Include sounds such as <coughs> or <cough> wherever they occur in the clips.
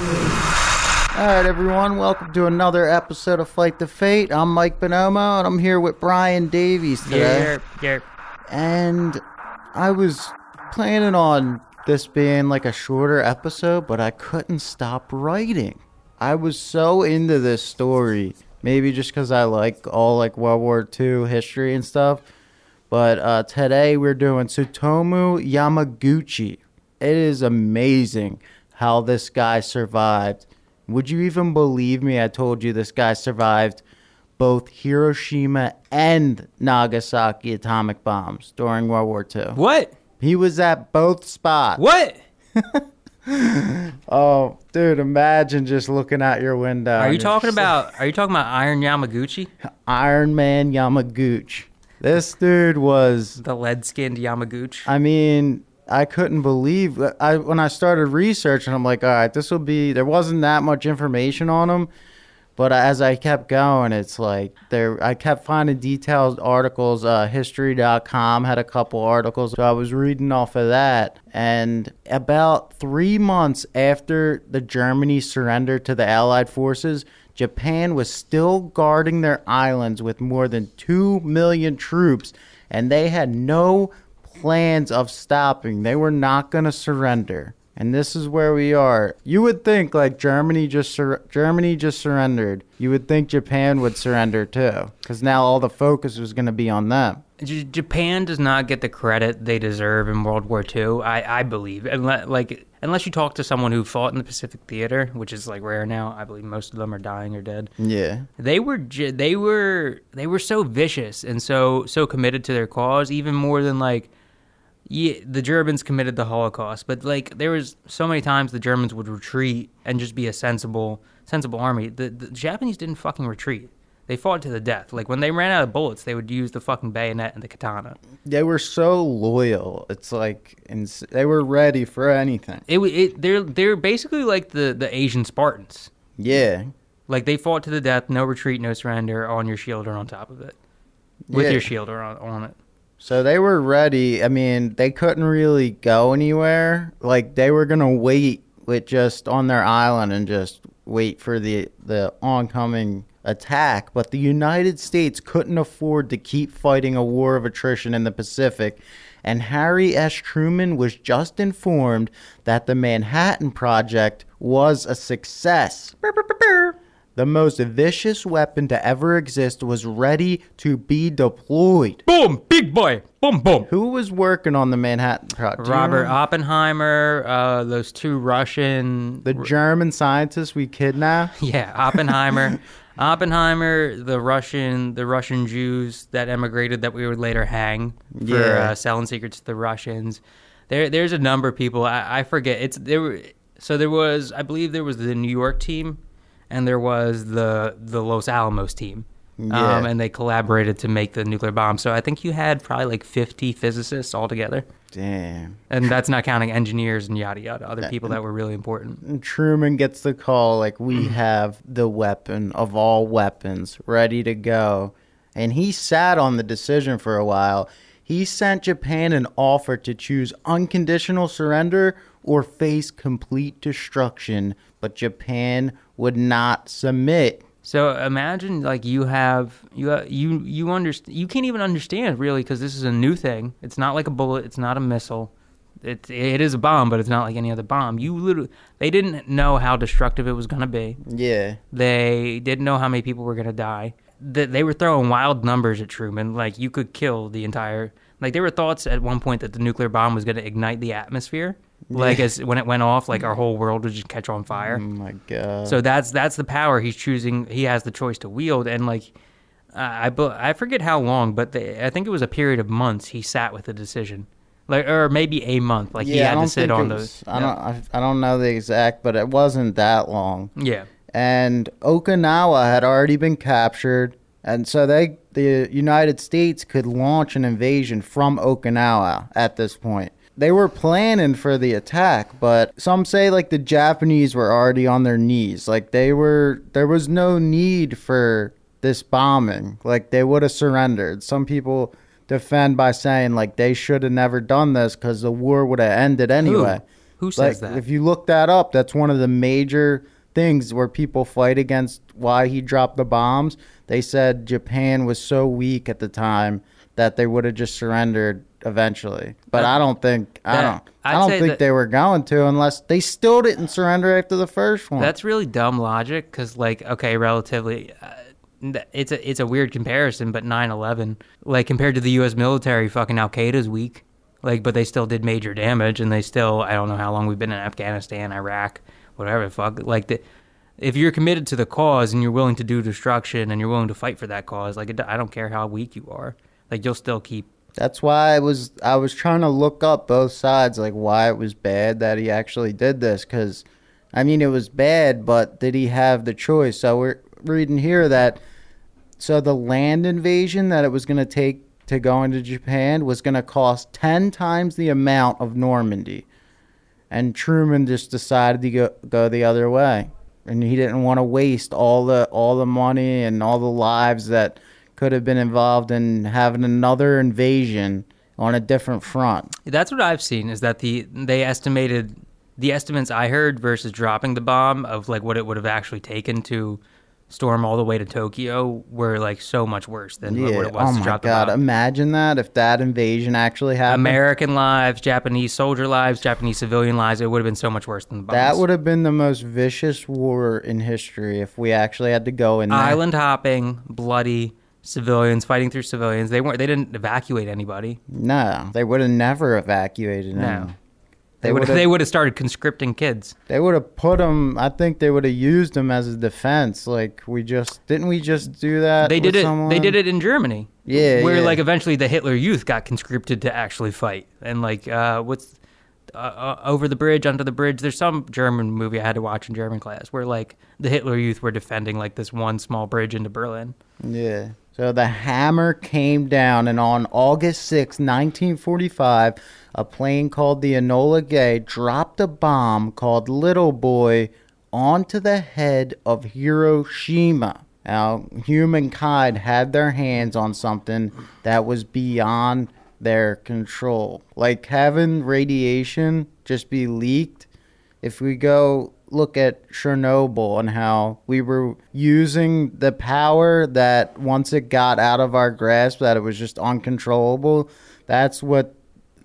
All right, everyone, welcome to another episode of Fight the Fate. I'm Mike Bonomo, and I'm here with Brian Davies today. Yerp, yerp. And I was planning on this being like a shorter episode, but I couldn't stop writing. I was so into this story, maybe just because I like all like World War II history and stuff. But uh, today we're doing Tsutomu Yamaguchi. It is amazing how this guy survived. Would you even believe me? I told you this guy survived both Hiroshima and Nagasaki atomic bombs during World War II. What? He was at both spots. What? <laughs> Oh, dude, imagine just looking out your window. Are you talking just like about? Are you talking about Iron Yamaguchi, Iron Man Yamaguchi? This dude was the lead-skinned Yamaguchi? I mean, I couldn't believe I when I started researching. I'm like, all right, this will be. There wasn't that much information on them, but as I kept going, it's like there. I kept finding detailed articles. Uh, History.com had a couple articles, so I was reading off of that. And about three months after the Germany surrendered to the Allied forces. Japan was still guarding their islands with more than 2 million troops, and they had no plans of stopping. They were not going to surrender. And this is where we are. You would think like Germany just sur- Germany just surrendered. You would think Japan would surrender too cuz now all the focus was going to be on them. J- Japan does not get the credit they deserve in World War II. I, I believe, unless, like unless you talk to someone who fought in the Pacific Theater, which is like rare now. I believe most of them are dying or dead. Yeah. They were j- they were they were so vicious and so so committed to their cause, even more than like yeah, the Germans committed the Holocaust, but like there was so many times the Germans would retreat and just be a sensible sensible army. The, the Japanese didn't fucking retreat. They fought to the death. Like when they ran out of bullets, they would use the fucking bayonet and the katana. They were so loyal. It's like ins- they were ready for anything. It, it they're they're basically like the the Asian Spartans. Yeah. Like they fought to the death, no retreat, no surrender, on your shield or on top of it, with Yeah. your shield or on, on it. So they were ready. I mean, they couldn't really go anywhere. Like they were gonna wait with just on their island and just wait for the the oncoming attack. But the United States couldn't afford to keep fighting a war of attrition in the Pacific. And Harry S. Truman was just informed that the Manhattan Project was a success. The most vicious weapon to ever exist was ready to be deployed. Boom, big boy, boom, boom. Who was working on the Manhattan Project? Robert remember? Oppenheimer, uh, those two Russian, the German scientists we kidnapped. <laughs> yeah, Oppenheimer, Oppenheimer, the Russian, the Russian Jews that emigrated that we would later hang for Yeah. uh, selling secrets to the Russians. There, there's a number of people. I, I forget. It's there. Were, so there was, I believe, there was the New York team, and there was the the Los Alamos team. Yeah. Um, and they collaborated to make the nuclear bomb. So I think you had probably like 50 physicists all together. Damn. And that's not counting engineers and yada yada, other people that were really important. And Truman gets the call like we have the weapon of all weapons ready to go. And he sat on the decision for a while. He sent Japan an offer to choose unconditional surrender or face complete destruction, but Japan would not submit. So imagine like you have you uh, you you understand you can't even understand really because this is a new thing. It's not like a bullet. It's not a missile. It it is a bomb, but it's not like any other bomb. You literally they didn't know how destructive it was gonna be. Yeah. They didn't know how many people were gonna die. That they were throwing wild numbers at Truman. Like you could kill the entire. Like there were thoughts at one point that the nuclear bomb was gonna ignite the atmosphere. Like as when it went off, like our whole world would just catch on fire. Oh my god. So that's that's the power he's choosing. He has the choice to wield, and like I I forget how long, but the, I think it was a period of months. He sat with the decision, like or maybe a month. Like he yeah, I had to sit on it those. was- I don't. I, I don't know the exact, but it wasn't that long. Yeah, and Okinawa had already been captured, and so they the United States could launch an invasion from Okinawa at this point. They were planning for the attack, but some say like the Japanese were already on their knees. Like they were there was no need for this bombing. Like they would have surrendered. Some people defend by saying like they should have never done this because the war would have ended anyway. Who Like, says that? If you look that up, that's one of the major things where people fight against why he dropped the bombs. They said Japan was so weak at the time that they would have just surrendered eventually. But I don't think I don't I I'd don't say think that- they were going to unless they still didn't surrender after the first one. That's really dumb logic because, like, okay, relatively, uh, th- it's a it's a weird comparison, but 9/11, like compared to the U.S. military, fucking Al Qaeda's weak, like, but they still did major damage, and they still, I don't know how long we've been in Afghanistan, Iraq, whatever the fuck, like the. If you're committed to the cause and you're willing to do destruction and you're willing to fight for that cause, like it, I don't care how weak you are, like you'll still keep. That's why I was I was trying to look up both sides, like why it was bad that he actually did this. Because, I mean, it was bad, but did he have the choice? So we're reading here that so the land invasion that it was going to take to go into Japan was going to cost ten times the amount of Normandy, and Truman just decided to go go the other way, and he didn't want to waste all the all the money and all the lives that could have been involved in having another invasion on a different front. That's what I've seen is that the they estimated the estimates I heard versus dropping the bomb of like what it would have actually taken to storm all the way to Tokyo were like so much worse than what it was Oh to my drop God. the bomb. Imagine that if that invasion actually happened. American lives, Japanese soldier lives, Japanese civilian lives, it would have been so much worse than the bombs. that would have been the most vicious war in history if we actually had to go in there. island hopping, bloody civilians fighting through civilians. They weren't they didn't evacuate anybody. No, they would have never evacuated. No. They They would <laughs> they would have started conscripting kids. They would have put them. I think they would have used them as a defense. Like we just didn't we just do that? They did it. Someone? They did it in Germany. Yeah, where yeah. like eventually the Hitler Youth got conscripted to actually fight, and like uh, what's uh, uh, over the bridge, under the bridge. There's some German movie I had to watch in German class where like the Hitler Youth were defending like this one small bridge into Berlin. Yeah. So the hammer came down, and on August 6, 1945, a plane called the Enola Gay dropped a bomb called Little Boy onto the head of Hiroshima. Now, humankind had their hands on something that was beyond their control. Like having radiation just be leaked if we go look at Chernobyl and how we were using the power that once it got out of our grasp that it was just uncontrollable. That's what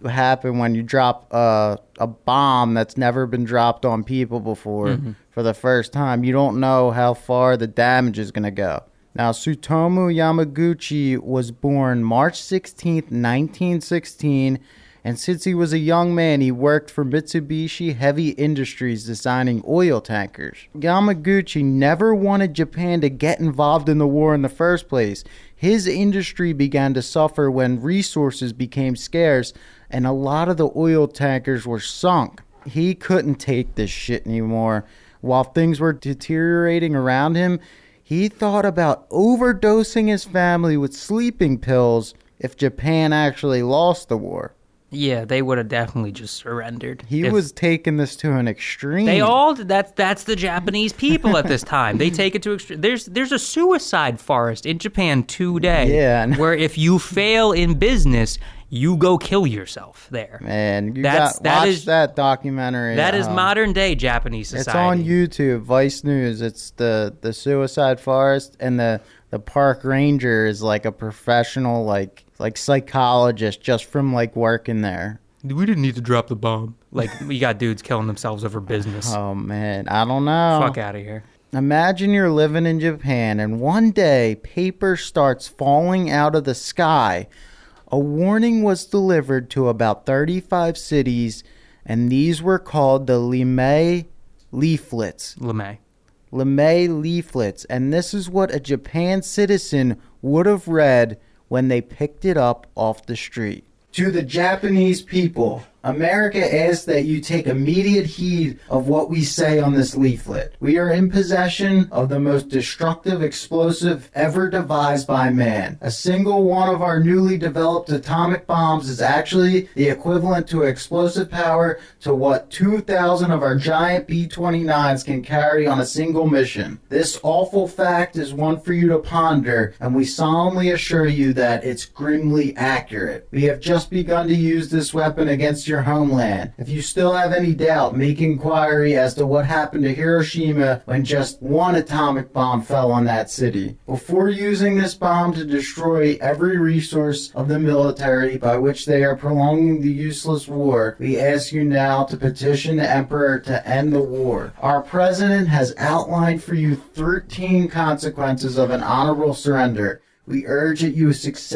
happened when you drop a, a bomb that's never been dropped on people before mm-hmm. for the first time. You don't know how far the damage is going to go. Now Tsutomu Yamaguchi was born March 16th 1916 and since he was a young man, he worked for Mitsubishi Heavy Industries designing oil tankers. Yamaguchi never wanted Japan to get involved in the war in the first place. His industry began to suffer when resources became scarce and a lot of the oil tankers were sunk. He couldn't take this shit anymore. While things were deteriorating around him, he thought about overdosing his family with sleeping pills if Japan actually lost the war. Yeah, they would have definitely just surrendered. He if- was taking this to an extreme. They all that's that's the Japanese people at this time. They take it to extreme. There's there's a suicide forest in Japan today. Yeah, where if you fail in business, you go kill yourself there. Man, you That's- got that watch is- that documentary. That is um, modern day Japanese society. It's on YouTube, Vice News. It's the the suicide forest, and the the park ranger is like a professional, like like psychologist, just from like working there. We didn't need to drop the bomb. Like we got dudes killing themselves over business. Oh man, I don't know. Fuck out of here. Imagine you're living in Japan and one day paper starts falling out of the sky. A warning was delivered to about 35 cities, and these were called the Limei leaflets. LeMay. Limei leaflets, and this is what a Japan citizen would have read when they picked it up off the street. To the Japanese people, America asks that you take immediate heed of what we say on this leaflet. We are in possession of the most destructive explosive ever devised by man. A single one of our newly developed atomic bombs is actually the equivalent to explosive power to what 2,000 of our giant B 29s can carry on a single mission. This awful fact is one for you to ponder, and we solemnly assure you that it's grimly accurate. We have just begun to use this weapon against your homeland. If you still have any doubt, make inquiry as to what happened to Hiroshima when just one atomic bomb fell on that city. Before using this bomb to destroy every resource of the military by which they are prolonging the useless war, we ask you now to petition the Emperor to end the war. Our President has outlined for you 13 consequences of an honorable surrender. We urge that you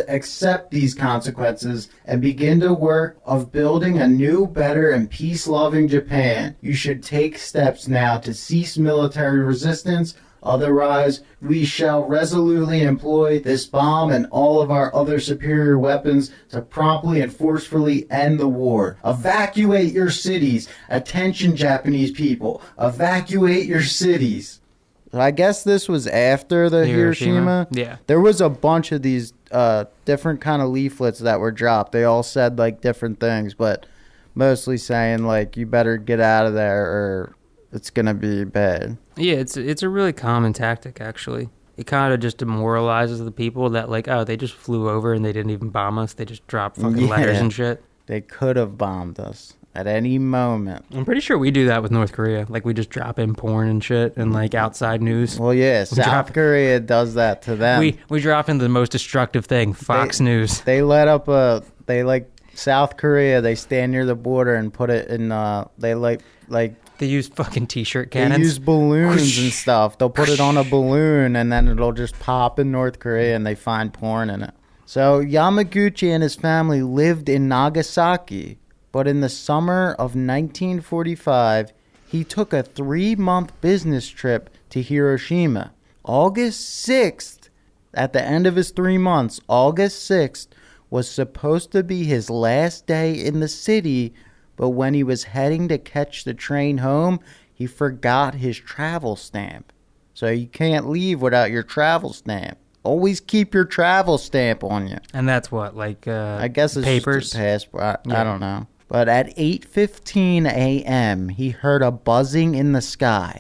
accept these consequences and begin the work of building a new, better, and peace loving Japan. You should take steps now to cease military resistance. Otherwise, we shall resolutely employ this bomb and all of our other superior weapons to promptly and forcefully end the war. Evacuate your cities. Attention, Japanese people. Evacuate your cities. I guess this was after the Hiroshima. Hiroshima? Yeah. There was a bunch of these uh, different kind of leaflets that were dropped. They all said like different things, but mostly saying like you better get out of there or it's gonna be bad. Yeah, it's it's a really common tactic actually. It kind of just demoralizes the people that like, oh, they just flew over and they didn't even bomb us. They just dropped fucking letters and shit. They could have bombed us at any moment. I'm pretty sure we do that with North Korea. Like we just drop in porn and shit and like outside news. Well, yeah, South drop- Korea does that to them. we we drop in the most destructive thing, Fox News. they let up a they like South Korea. They stand near the border and put it in. Uh, they like like They use fucking t-shirt they cannons. use balloons Whoosh. and stuff. They'll put it on a balloon and then it'll just pop in North Korea and they find porn in it. So Yamaguchi and his family lived in Nagasaki, but in the summer of 1945, he took a three-month business trip to Hiroshima. August 6th, at the end of his three months, August 6th was supposed to be his last day in the city, but when he was heading to catch the train home, he forgot his travel stamp. So you can't leave without your travel stamp. Always keep your travel stamp on you. and that's what like uh, I guess it's papers. passport. I, Yeah. I don't know. But at 8:15 a.m., he heard a buzzing in the sky.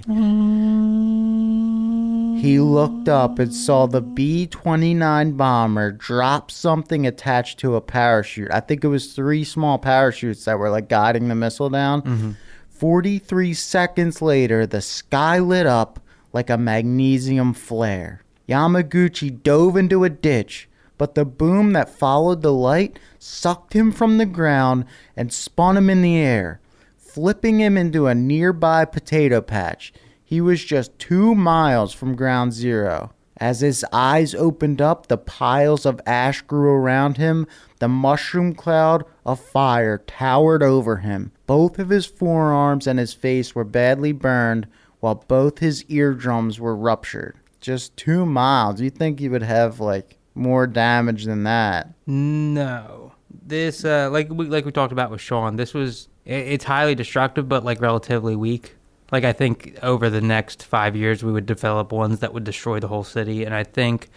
He looked up and saw the B-29 bomber drop something attached to a parachute. I think it was three small parachutes that were like guiding the missile down. Mm-hmm. 43 seconds later, the sky lit up like a magnesium flare. Yamaguchi dove into a ditch, but the boom that followed the light sucked him from the ground and spun him in the air, flipping him into a nearby potato patch. He was just two miles from ground zero. As his eyes opened up, the piles of ash grew around him. The mushroom cloud of fire towered over him. Both of his forearms and his face were badly burned, while both his eardrums were ruptured. Just two miles. You think he would have like more damage than that? No, this uh, like we like we talked about with Sean. This was it, it's highly destructive, but like relatively weak. Like I think over the next five years, we would develop ones that would destroy the whole city, and I think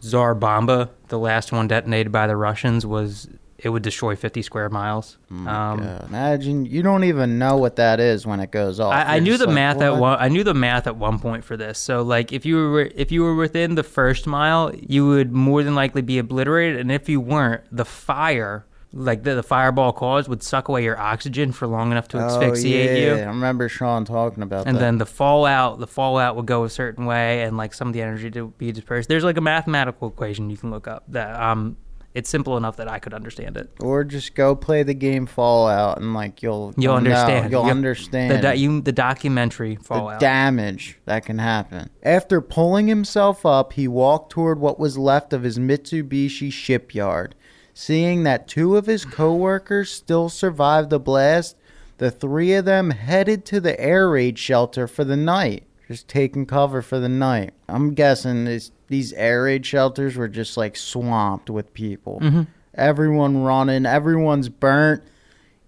Tsar Bomba, the last one detonated by the Russians, was it would destroy 50 square miles. um, imagine you don't even know what that is when it goes off. I, I knew the like, math at one. I knew the math at one point for this. So, like, if you were if you were within the first mile, you would more than likely be obliterated, and if you weren't, the fire, like the, the fireball cause, would suck away your oxygen for long enough to Oh, asphyxiate yeah. you. I remember Sean talking about And that. And then the fallout, the fallout would go a certain way, and like some of the energy to be dispersed. There's like a mathematical equation you can look up that um, it's simple enough that I could understand it. or just go play the game Fallout and like you'll You'll know, understand. You'll You'll- understand The do- you, the documentary the fallout. damage that can happen. After pulling himself up, he walked toward what was left of his Mitsubishi shipyard. Seeing that two of his coworkers still survived the blast, the three of them headed to the air raid shelter for the night, just taking cover for the night. I'm guessing this, these air raid shelters were just like swamped with people. Mhm. Everyone running, everyone's burnt.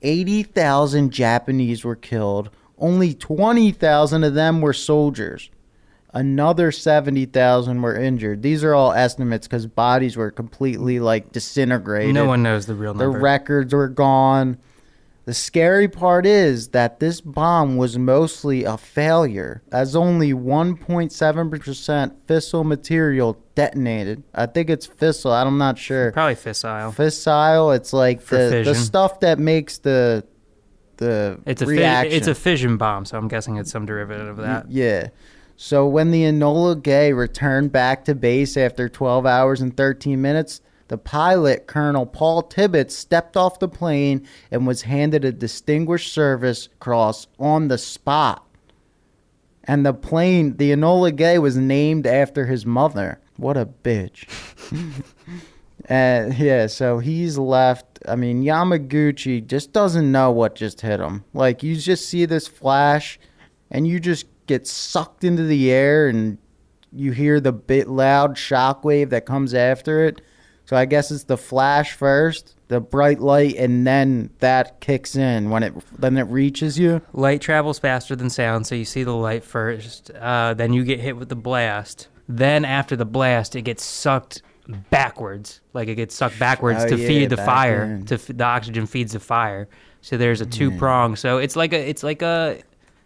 80,000 Japanese were killed. Only 20,000 of them were soldiers. Another 70,000 were injured. These are all estimates because bodies were completely like disintegrated. No one knows the real number. The records were gone. The scary part is that this bomb was mostly a failure, as only 1.7% fissile material detonated. I think it's fissile. I'm not sure. Probably fissile. Fissile. It's like For the, the stuff that makes the the It's a fi- it's a fission bomb, so I'm guessing it's some derivative of that. Yeah. So when the Enola Gay returned back to base after 12 hours and 13 minutes, the pilot, Colonel Paul Tibbets, stepped off the plane and was handed a Distinguished Service Cross on the spot. And the plane, the Enola Gay, was named after his mother. What a bitch. And <laughs> uh, yeah, so he's left. I mean, Yamaguchi just doesn't know what just hit him. Like, you just see this flash, and you just get sucked into the air, and you hear the bit loud shockwave that comes after it. So I guess it's the flash first, the bright light, and then that kicks in when it then it reaches you. Light travels faster than sound, so you see the light first. Uh, then you get hit with the blast. Then after the blast, it gets sucked backwards, like it gets sucked backwards Oh, to yeah, feed the fire. in. To f- the oxygen feeds the fire. So there's a two prong. So it's like a it's like a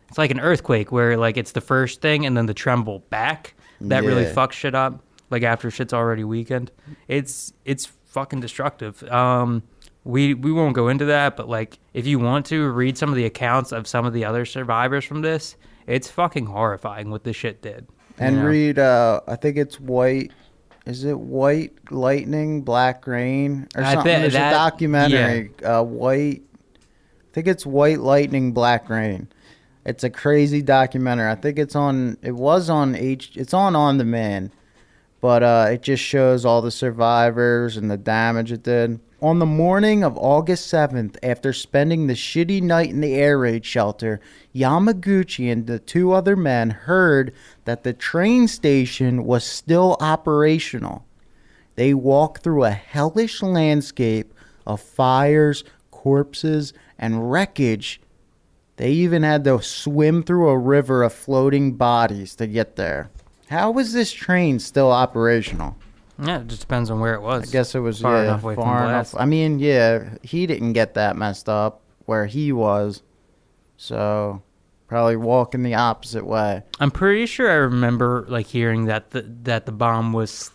it's like an earthquake where like it's the first thing and then the tremble back that really fucks shit up. Like after shit's already weakened, it's it's fucking destructive. Um, we we won't go into that, but like if you want to read some of the accounts of some of the other survivors from this, it's fucking horrifying what this shit did. And know? read, uh, I think it's white. Is it white lightning, black rain, or I something? There's that- a documentary. Uh, white. I think it's white lightning, black rain. It's a crazy documentary. I think it's on. It was on H. It's on on demand, but uh, it just shows all the survivors and the damage it did. On the morning of August 7th, after spending the shitty night in the air raid shelter, Yamaguchi and the two other men heard that the train station was still operational. They walked through a hellish landscape of fires, corpses, and wreckage. They even had to swim through a river of floating bodies to get there. How was this train still operational? yeah, it just depends on where it was. I guess it was Far yeah, enough away from far blast. enough. I mean, yeah, he didn't get that messed up where he was, so probably walking the opposite way. I'm pretty sure I remember like hearing that the that the bomb was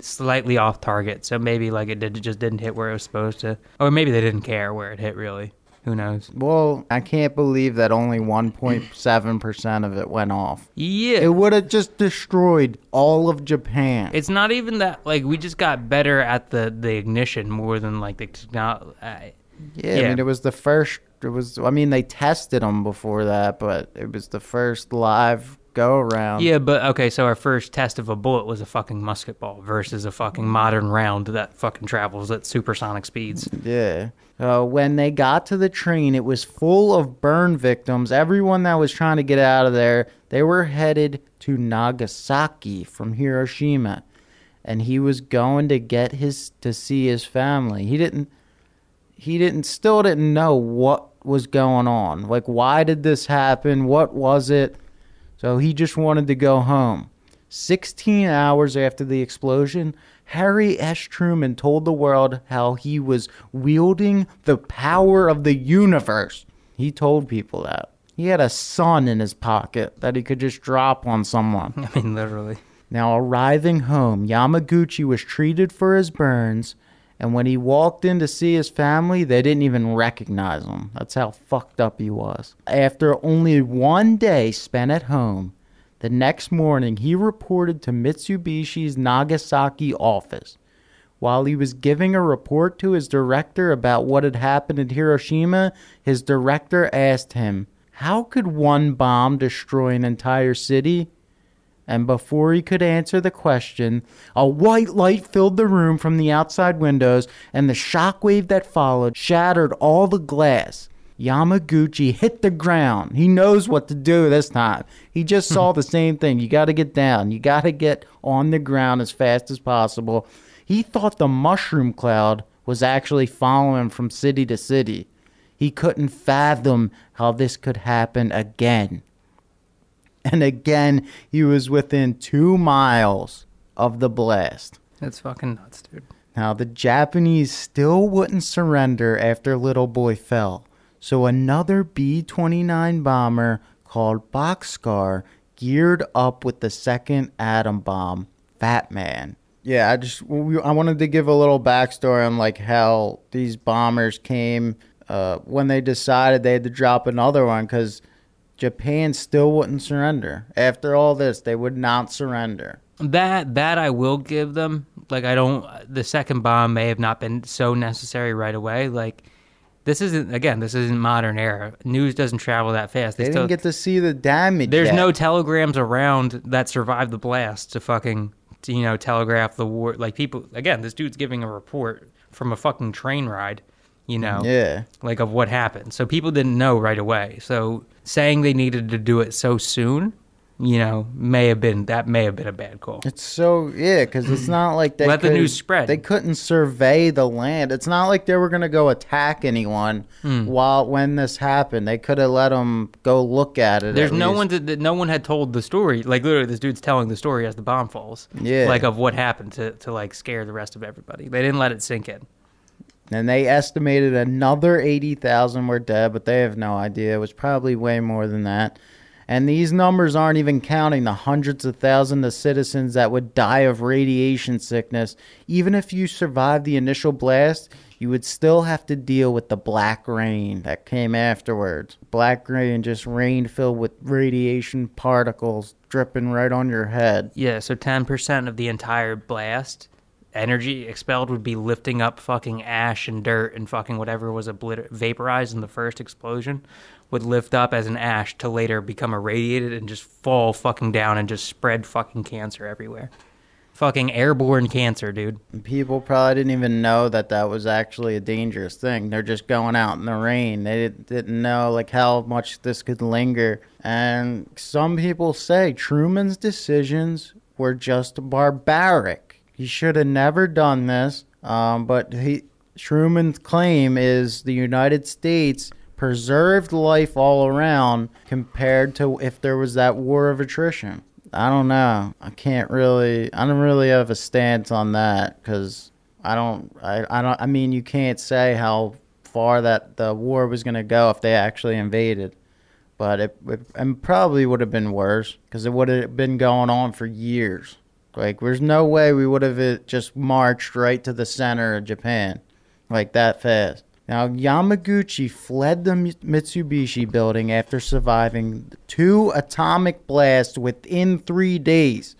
slightly off target, so maybe like it did it just didn't hit where it was supposed to, or maybe they didn't care where it hit. Really, who knows? Well, I can't believe that only 1.7% of it went off. Yeah, It would have just destroyed all of Japan. it's not even that like we just got better at the the ignition more than like the technology. yeah, uh, yeah. I mean, it was the first. It was. I mean, they tested them before that, but it was the first live go around. Yeah, but okay, so our first test of a bullet was a fucking musket ball versus a fucking modern round that fucking travels at supersonic speeds. Yeah. Uh, when they got to the train, it was full of burn victims. Everyone that was trying to get out of there, they were headed to Nagasaki from Hiroshima, and he was going to get his to see his family. He didn't. He didn't. Still didn't know what was going on. Like, why did this happen? What was it? So he just wanted to go home. 16 hours after the explosion, Harry S. Truman told the world how he was wielding the power of the universe. He told people that. He had a sun in his pocket that he could just drop on someone. <laughs> I mean, literally. Now, arriving home, Yamaguchi was treated for his burns, and when he walked in to see his family, they didn't even recognize him. That's how fucked up he was. After only one day spent at home, the next morning he reported to Mitsubishi's Nagasaki office. While he was giving a report to his director about what had happened in Hiroshima, his director asked him, How could one bomb destroy an entire city? And before he could answer the question, a white light filled the room from the outside windows, and the shockwave that followed shattered all the glass. Yamaguchi hit the ground. He knows what to do this time. He just saw the same thing. You got to get down. You got to get on the ground as fast as possible. He thought the mushroom cloud was actually following from city to city. He couldn't fathom how this could happen again. And again, he was within two miles of the blast. That's fucking nuts, dude. Now, the Japanese still wouldn't surrender after Little Boy fell. So another B 29 bomber called Boxcar geared up with the second atom bomb, Fat Man. Yeah, I just we, I wanted to give a little backstory on like how these bombers came uh, when they decided they had to drop another one because Japan still wouldn't surrender. After all this, they would not surrender. That that I will give them. Like I don't. The second bomb may have not been so necessary right away. Like this isn't again. This isn't modern era. News doesn't travel that fast. They, still, didn't get to see the damage. There's yet. no telegrams around that survived the blast to fucking to, you know telegraph the war. Like people again, this dude's giving a report from a fucking train ride. You know, Yeah. like of what happened. So people didn't know right away. So saying they needed to do it so soon, you know, may have been that may have been a bad call. It's so yeah, because it's not like they Let the news spread. They couldn't survey the land. It's not like they were gonna go attack anyone Hmm. while when this happened. They could have let them go look at it. There's at no least. one to, that no one had told the story. Like literally, this dude's telling the story as the bomb falls. Yeah. Like of what happened to to like scare the rest of everybody. They didn't let it sink in. And they estimated another eighty thousand were dead, but they have no idea. It was probably way more than that. And these numbers aren't even counting the hundreds of thousands of citizens that would die of radiation sickness. Even if you survived the initial blast, you would still have to deal with the black rain that came afterwards. Black rain, just rain filled with radiation particles dripping right on your head. Yeah. So ten percent of the entire blast energy expelled would be lifting up fucking ash and dirt and fucking whatever was obliter- vaporized in the first explosion would lift up as an ash to later become irradiated and just fall fucking down and just spread fucking cancer everywhere. Fucking airborne cancer, dude. People probably didn't even know that that was actually a dangerous thing. They're just going out in the rain. They didn't, didn't know like how much this could linger. And some people say Truman's decisions were just barbaric. He should have never done this. Um, but he Truman's claim is the United States preserved life all around compared to if there was that war of attrition. I don't know. I can't really. I don't really have a stance on that because I don't. I, I don't. I mean, you can't say how far that the war was going to go if they actually invaded, but it, it and probably would have been worse because it would have been going on for years. Like, there's no way we would have just marched right to the center of Japan, like that fast. Now, Yamaguchi fled the Mitsubishi building after surviving two atomic blasts within three days.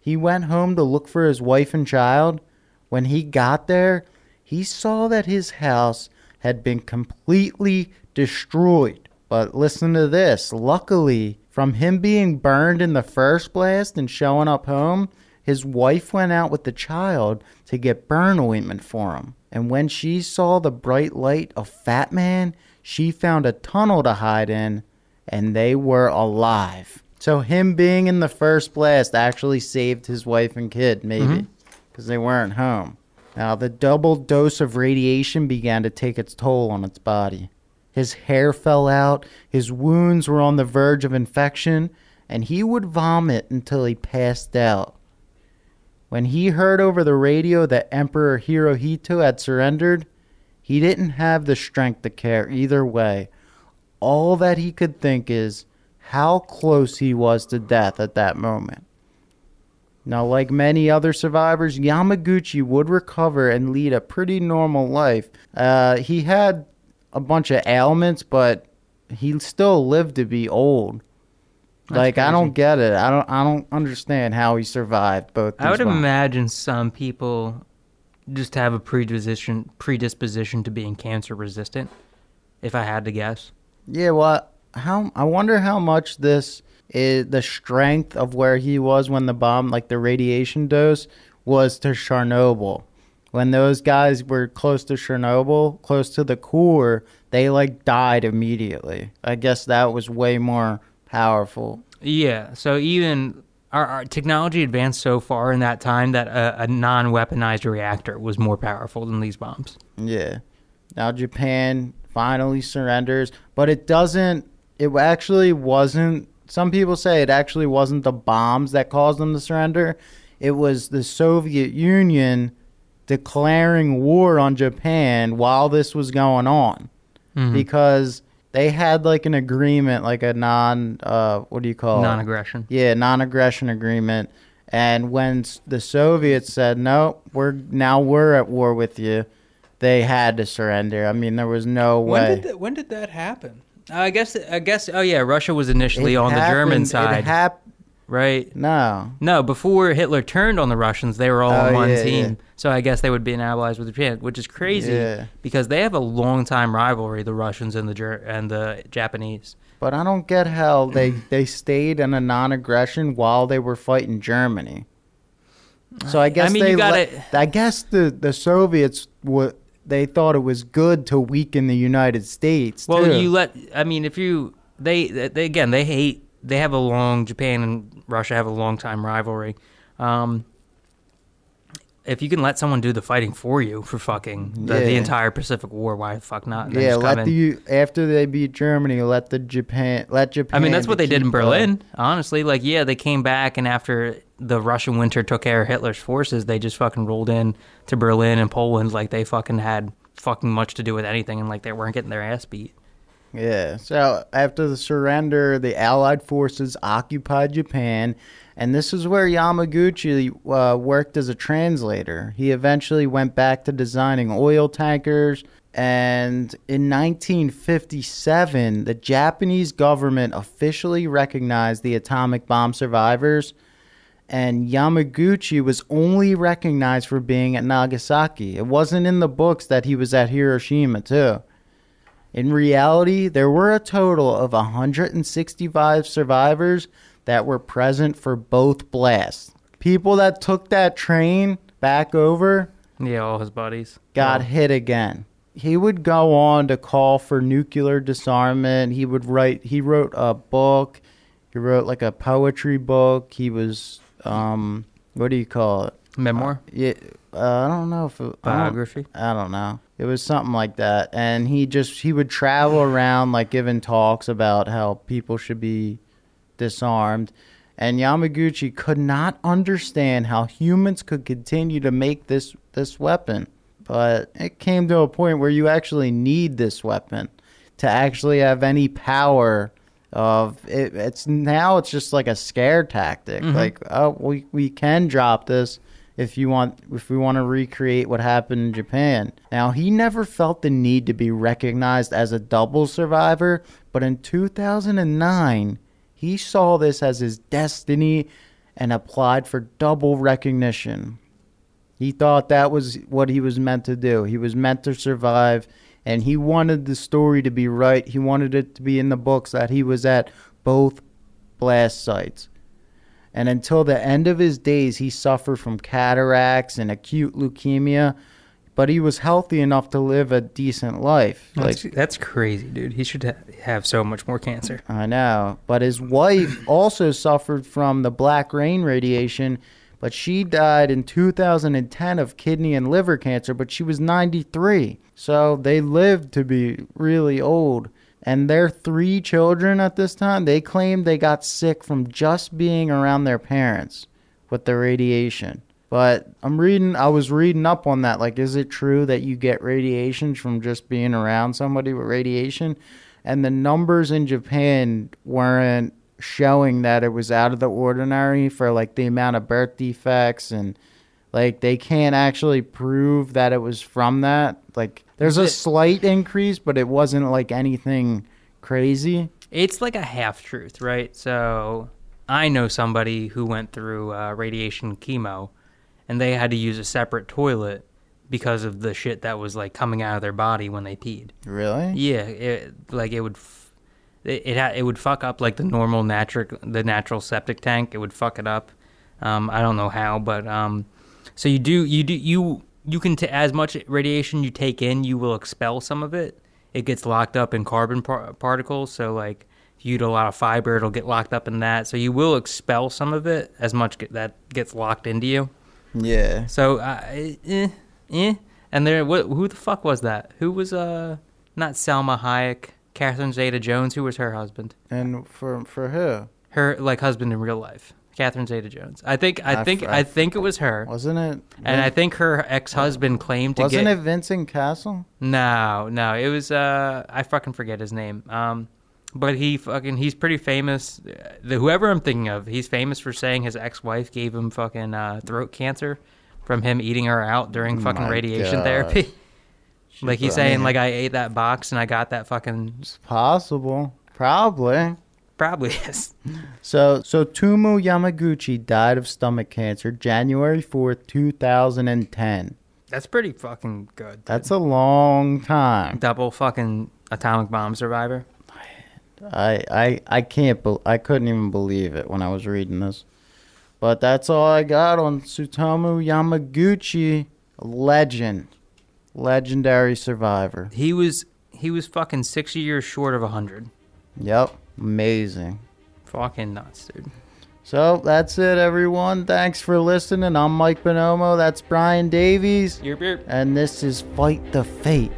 He went home to look for his wife and child. When he got there, he saw that his house had been completely destroyed. But listen to this. Luckily, from him being burned in the first blast and showing up home, his wife went out with the child to get burn ointment for him. And when she saw the bright light of Fat Man, she found a tunnel to hide in, and they were alive. So him being in the first blast actually saved his wife and kid, maybe, mm-hmm. because they weren't home. Now the double dose of radiation began to take its toll on its body. His hair fell out, his wounds were on the verge of infection, and he would vomit until he passed out. When he heard over the radio that Emperor Hirohito had surrendered, he didn't have the strength to care either way. All that he could think is how close he was to death at that moment. Now, like many other survivors, Yamaguchi would recover and lead a pretty normal life. Uh, he had a bunch of ailments, but he still lived to be old. That's like I don't get it. I don't. I don't understand how he survived both. I would bombs. imagine some people just have a predisposition predisposition to being cancer resistant. If I had to guess, Yeah, well, how I wonder how much this is the strength of where he was when the bomb, like the radiation dose, was to Chernobyl. When those guys were close to Chernobyl, close to the core, they like died immediately. I guess that was way more powerful. yeah. So even our, our technology advanced so far in that time that a, a non-weaponized reactor was more powerful than these bombs. Yeah. Now Japan finally surrenders, but it doesn't. It actually wasn't. Some people say it actually wasn't the bombs that caused them to surrender. It was the Soviet Union declaring war on Japan while this was going on Mhm. because they had like an agreement, like a non, uh, what do you call it? non-aggression. Yeah, non-aggression agreement. And when the Soviets said, "No, we're now we're at war with you," they had to surrender. I mean, there was no way. When did that, when did that happen? I guess. I guess. Oh yeah, Russia was initially It on the German side, It hap- right? no, No, before Hitler turned on the Russians, they were all oh, on Oh, one yeah, team. yeah. So I guess they would be in allies with Japan, which is crazy Yeah. because they have a long time rivalry, the Russians and the Ger- and the Japanese. but I don't get how they <clears throat> they stayed in a non-aggression while they were fighting Germany. So I guess I mean, they. you gotta- let- I guess the the Soviets would. They thought it was good to weaken the United States. Well, too. you let. I mean, if you they, they again they hate. They have a long Japan and Russia have a long time rivalry. Um, if you can let someone do the fighting for you for fucking the, the entire Pacific War, why the fuck not? Yeah, let the after they beat Germany, let the Japan let Japan. I mean, that's what they did in Berlin. honestly, like, yeah, they came back, and after the Russian winter took care of Hitler's forces, they just fucking rolled in to Berlin and Poland like they fucking had fucking much to do with anything, and like they weren't getting their ass beat. Yeah. So after the surrender, the Allied forces occupied Japan, and this is where Yamaguchi uh, worked as a translator. He eventually went back to designing oil tankers. And in 1957, the Japanese government officially recognized the atomic bomb survivors and Yamaguchi was only recognized for being at Nagasaki. It wasn't in the books that he was at Hiroshima, too. In reality, there were a total of 165 survivors that were present for both blasts. People that took that train back over Yeah, all his buddies got Well, hit again. He would go on to call for nuclear disarmament. He would write. He wrote a book. He wrote like a poetry book. He was, um, what do you call it? memoir, Yeah, uh, I don't know if it, I don't- biography. I don't know. It was something like that. And he just he would travel around like giving talks about how people should be disarmed. And Yamaguchi could not understand how humans could continue to make this this weapon. But it came to a point where you actually need this weapon to actually have any power of it, it's now it's just like a scare tactic. Mhm. Like, oh, we we can drop this if you want if we want to recreate what happened in Japan. Now, he never felt the need to be recognized as a double survivor, but in 2009, he saw this as his destiny and applied for double recognition. He thought that was what he was meant to do. He was meant to survive, and he wanted the story to be right. He wanted it to be in the books that he was at both blast sites. And until the end of his days, he suffered from cataracts and acute leukemia, but he was healthy enough to live a decent life. That's, Like that's crazy, dude. He should ha- have so much more cancer. I know. But his wife <coughs> also suffered from the black rain radiation, but she died in 2010 of kidney and liver cancer, but she was 93. So they lived to be really old. And their three children at this time, they claimed they got sick from just being around their parents with the radiation. But I'm reading, I was reading up on that. Like, is it true that you get radiation from just being around somebody with radiation? And the numbers in Japan weren't showing that it was out of the ordinary for like the amount of birth defects and like they can't actually prove that it was from that. Like, there's a slight increase, but it wasn't like anything crazy. It's like a half truth, right? So I know somebody who went through uh, radiation chemo, and they had to use a separate toilet because of the shit that was like coming out of their body when they peed. Really? Yeah, it, like it would, f- it it, ha- it would fuck up like the normal natural the natural septic tank. It would fuck it up. Um, I don't know how, but um, so you do you do you you can t- as much radiation you take in, you will expel some of it. It gets locked up in carbon par- particles, so like if you eat a lot of fiber, it'll get locked up in that. So you will expel some of it as much get, that gets locked into you. Yeah. So uh, eh, eh. And there, what? Who the fuck was that? Who was uh? not Salma Hayek, Catherine Zeta-Jones, who was her husband, And for for who? her like husband in real life, Catherine Zeta-Jones. I think I I think f- I think it was her, Wasn't it? and I think her ex-husband claimed to wasn't get it Vincent Cassel? no, no, it was uh I fucking forget his name. Um but he fucking he's pretty famous. The whoever I'm thinking of, he's famous for saying his ex-wife gave him fucking uh, throat cancer from him eating her out during fucking My radiation God. therapy. <laughs> like he's I saying mean- like I ate that box and I got that fucking It's possible. Probably. Probably <laughs> is. So, so Tumu Yamaguchi died of stomach cancer January 4th, 2010. That's pretty fucking good. dude. That's a long time. double fucking atomic bomb survivor. I, I, I can't, bel I couldn't even believe it when I was reading this. But that's all I got on Tsutomu Yamaguchi, legend, legendary survivor. He was he was fucking 60 years short of 100. Yep, Amazing. Fucking nuts, dude. So that's it, everyone. Thanks for listening. I'm Mike Bonomo. That's Brian Davies. Yerp, yerp. And this is Fight the Fate.